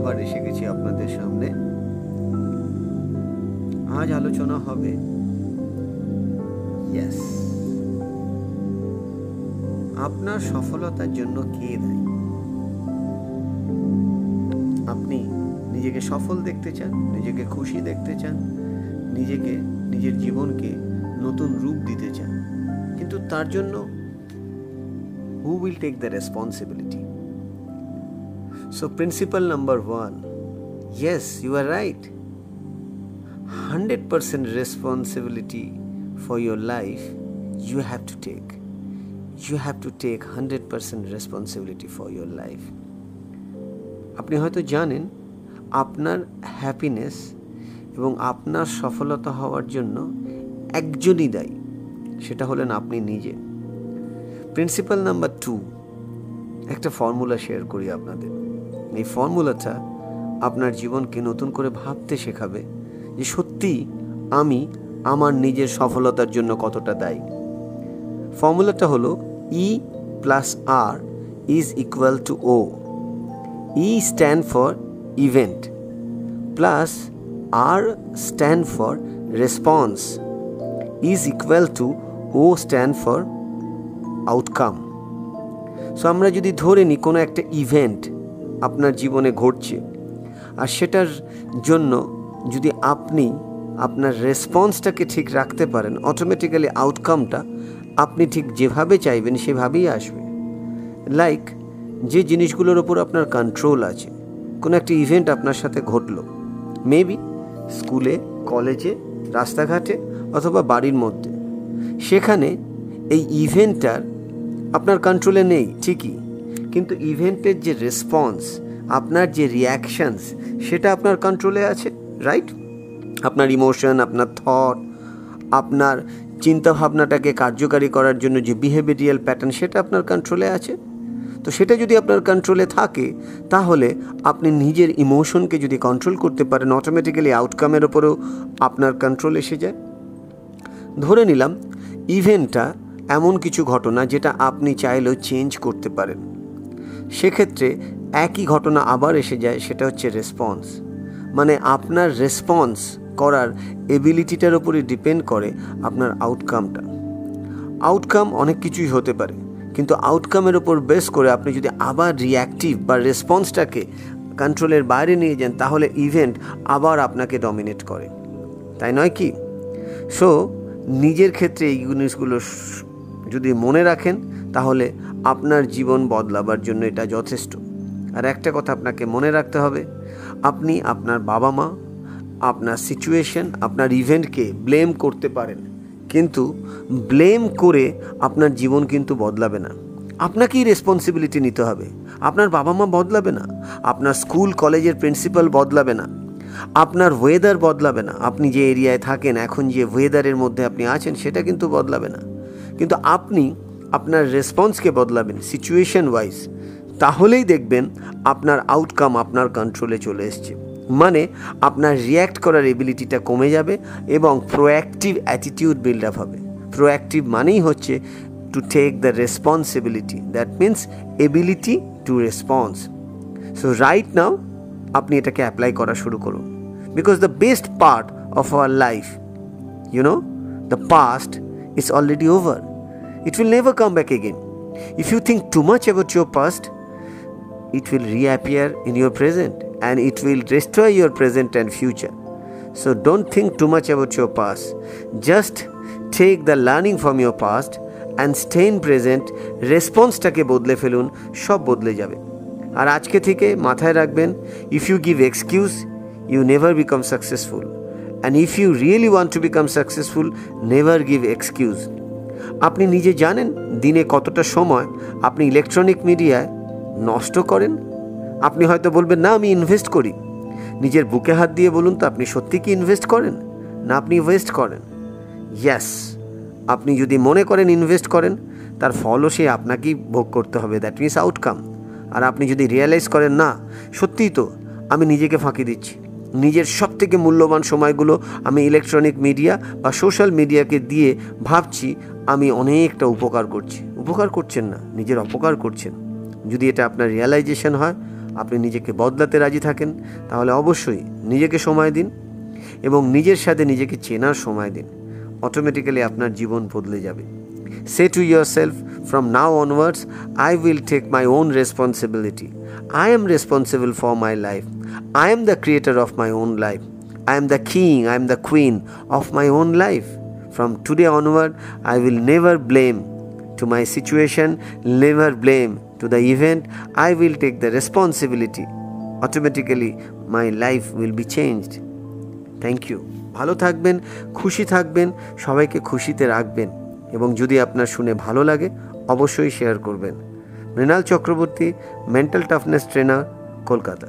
আবার এসে গেছি আপনাদের সামনে। আজ আলোচনা হবে। আপনার সফলতার জন্য কে দায়ী? আপনি নিজেকে সফল দেখতে চান, নিজেকে খুশি দেখতে চান, নিজেকে, নিজের জীবনকে নতুন রূপ দিতে চান। কিন্তু তার জন্য who will take the responsibility number one yes you are right hundred percent responsibility for your life you have to take you have to take hundred percent responsibility for your life আপনি হয়তো জানেন, আপনার happiness এবং আপনার সফলতা হওয়ার জন্য একজনই দায়ী, সেটা হলেন আপনি নিজে। প্রিন্সিপাল নাম্বার টু একটা ফর্মুলা শেয়ার করি আপনাদের। এই ফর্মুলাটা আপনার জীবনকে নতুন করে ভাবতে শেখাবে যে সত্যি আমি আমার নিজের সফলতার জন্য কতটা দায়ী। ফর্মুলাটা হলো E plus R is equal to O E stands for event plus R stands for response is equal to O stands for outcome so আমরা যদি ধরে নিই কোনো একটা ইভেন্ট আপনার জীবনে ঘটছে, আর সেটার জন্য যদি আপনি আপনার রেসপন্সটাকে ঠিক রাখতে পারেন অটোমেটিক্যালি আউটকামটা আপনি ঠিক যেভাবে চাইবেন সেভাবেই আসবে। লাইক যে জিনিসগুলোর ওপর আপনার কন্ট্রোল আছে, কোনো একটা ইভেন্ট আপনার সাথে ঘটলো মেবি স্কুলে কলেজে রাস্তাঘাটে, অথবা বাড়ির মধ্যে, সেখানে এই ইভেন্টটার আপনার কন্ট্রোলে নেই, ঠিকই। কিন্তু ইভেন্টের যে রেসপন্স আপনার যে রিয়াকশানস সেটা আপনার কন্ট্রোলে আছে রাইট আপনার ইমোশন আপনার থট আপনার চিন্তাভাবনাটাকে কার্যকারী করার জন্য যে বিহেভিয়ারিয়াল প্যাটার্ন সেটা আপনার কন্ট্রোলে আছে। তো সেটা যদি আপনার কন্ট্রোলে থাকে, তাহলে আপনি নিজের ইমোশনকে যদি কন্ট্রোল করতে পারেন অটোমেটিক্যালি আউটকামের ওপরেও আপনার কন্ট্রোল এসে যায়। ধরে নিলাম ইভেন্টটা এমন কিছু ঘটনা যেটা আপনি চাইলেও চেঞ্জ করতে পারেন। সেক্ষেত্রে একই ঘটনা আবার এসে যায়, সেটা হচ্ছে রেসপন্স মানে আপনার রেসপন্স করার এবিলিটিটার উপরে ডিপেন্ড করে আপনার আউটকামটা আউটকাম অনেক কিছুই হতে পারে, কিন্তু আউটকামের ওপর বেস করে আপনি যদি আবার রিয়াক্টিভ বা রেসপন্সটাকে কন্ট্রোলের বাইরে নিয়ে যান, তাহলে ইভেন্ট আবার আপনাকে ডমিনেট করে। তাই নয় কি? সো নিজের ক্ষেত্রে এই জিনিসগুলো যদি মনে রাখেন, তাহলে আপনার জীবন বদলাবার জন্য এটা যথেষ্ট। আর একটা কথা আপনাকে মনে রাখতে হবে, আপনি আপনার বাবা মা আপনার সিচুয়েশন আপনার ইভেন্টকে ব্লেম করতে পারেন। কিন্তু ব্লেম করে আপনার জীবন কিন্তু বদলাবে না। আপনাকেই রেসপন্সিবিলিটি নিতে হবে। আপনার বাবা মা বদলাবে না। আপনার স্কুল কলেজের প্রিন্সিপাল বদলাবে না। আপনার ওয়েদার বদলাবে না। আপনি যে এরিয়ায় থাকেন, এখন যে ওয়েদারের মধ্যে আপনি আছেন, সেটা কিন্তু বদলাবে না। কিন্তু আপনি আপনার রেসপন্সকে বদলাবেন সিচুয়েশন ওয়াইজ তাহলেই দেখবেন আপনার আউটকাম আপনার কন্ট্রোলে চলে এসছে। মানে আপনার রিয়্যাক্ট করার এবিলিটিটা কমে যাবে এবং প্রোঅ্যাক্টিভ অ্যাটিটিউড বিল্ড আপ হবে। প্রোঅ্যাক্টিভ মানেই হচ্ছে to take the responsibility that means ability to response so right now আপনি এটাকে অ্যাপ্লাই করা শুরু করুন। Because the best part of our life you know the past is already over it will never come back again. If you think too much about your past, it will reappear in your present and it will destroy your present and future. So don't think too much about your past. Just take the learning from your past and stay in present. রেসপন্সটাকে বদলে ফেলুন সব বদলে যাবে আর আজকে থেকে মাথায় রাখবেন if you give excuse you never become successful and if you really want to become successful never give excuse আপনি নিজে জানেন দিনে কতটা সময় আপনি ইলেকট্রনিক মিডিয়ায় নষ্ট করেন? আপনি হয়তো বলবেন, না, আমি ইনভেস্ট করি। নিজের বুকে হাত দিয়ে বলুন তো, আপনি সত্যি কি ইনভেস্ট করেন? না, আপনি ওয়েস্ট করেন। ইয়াস আপনি যদি মনে করেন ইনভেস্ট করেন, তার ফলও সে আপনাকেই ভোগ করতে হবে। দ্যাট মিনস আউটকাম আর আপনি যদি রিয়েলাইজ করেন, না, সত্যিই তো, আমি নিজেকে ফাঁকি দিচ্ছি। নিজের সব থেকে মূল্যবান সময়গুলো আমি ইলেকট্রনিক মিডিয়া বা সোশ্যাল মিডিয়াকে দিয়ে ভাবছি আমি অনেকটা উপকার করছি। উপকার করছেন না, নিজের অপকার করছেন। যদি এটা আপনার রিয়ালাইজেশন হয়, আপনি নিজেকে বদলাতে রাজি থাকেন, তাহলে অবশ্যই নিজেকে সময় দিন এবং নিজের সাথে নিজেকে চেনার সময় দিন। অটোমেটিক্যালি আপনার জীবন বদলে যাবে। Say to yourself from now onwards I will take my own responsibility I am responsible for my life I am the creator of my own life I am the king I am the queen of my own life. From today onward, I will never blame to my situation, never blame to the event. I will take the responsibility. Automatically, my life will be changed. Thank you ভালো থাকবেন খুশি থাকবেন সবাইকে খুশিতে রাখবেন এবং যদি আপনার শুনে ভালো লাগে অবশ্যই শেয়ার করবেন Mrinal Chakraborty mental toughness trainer Kolkata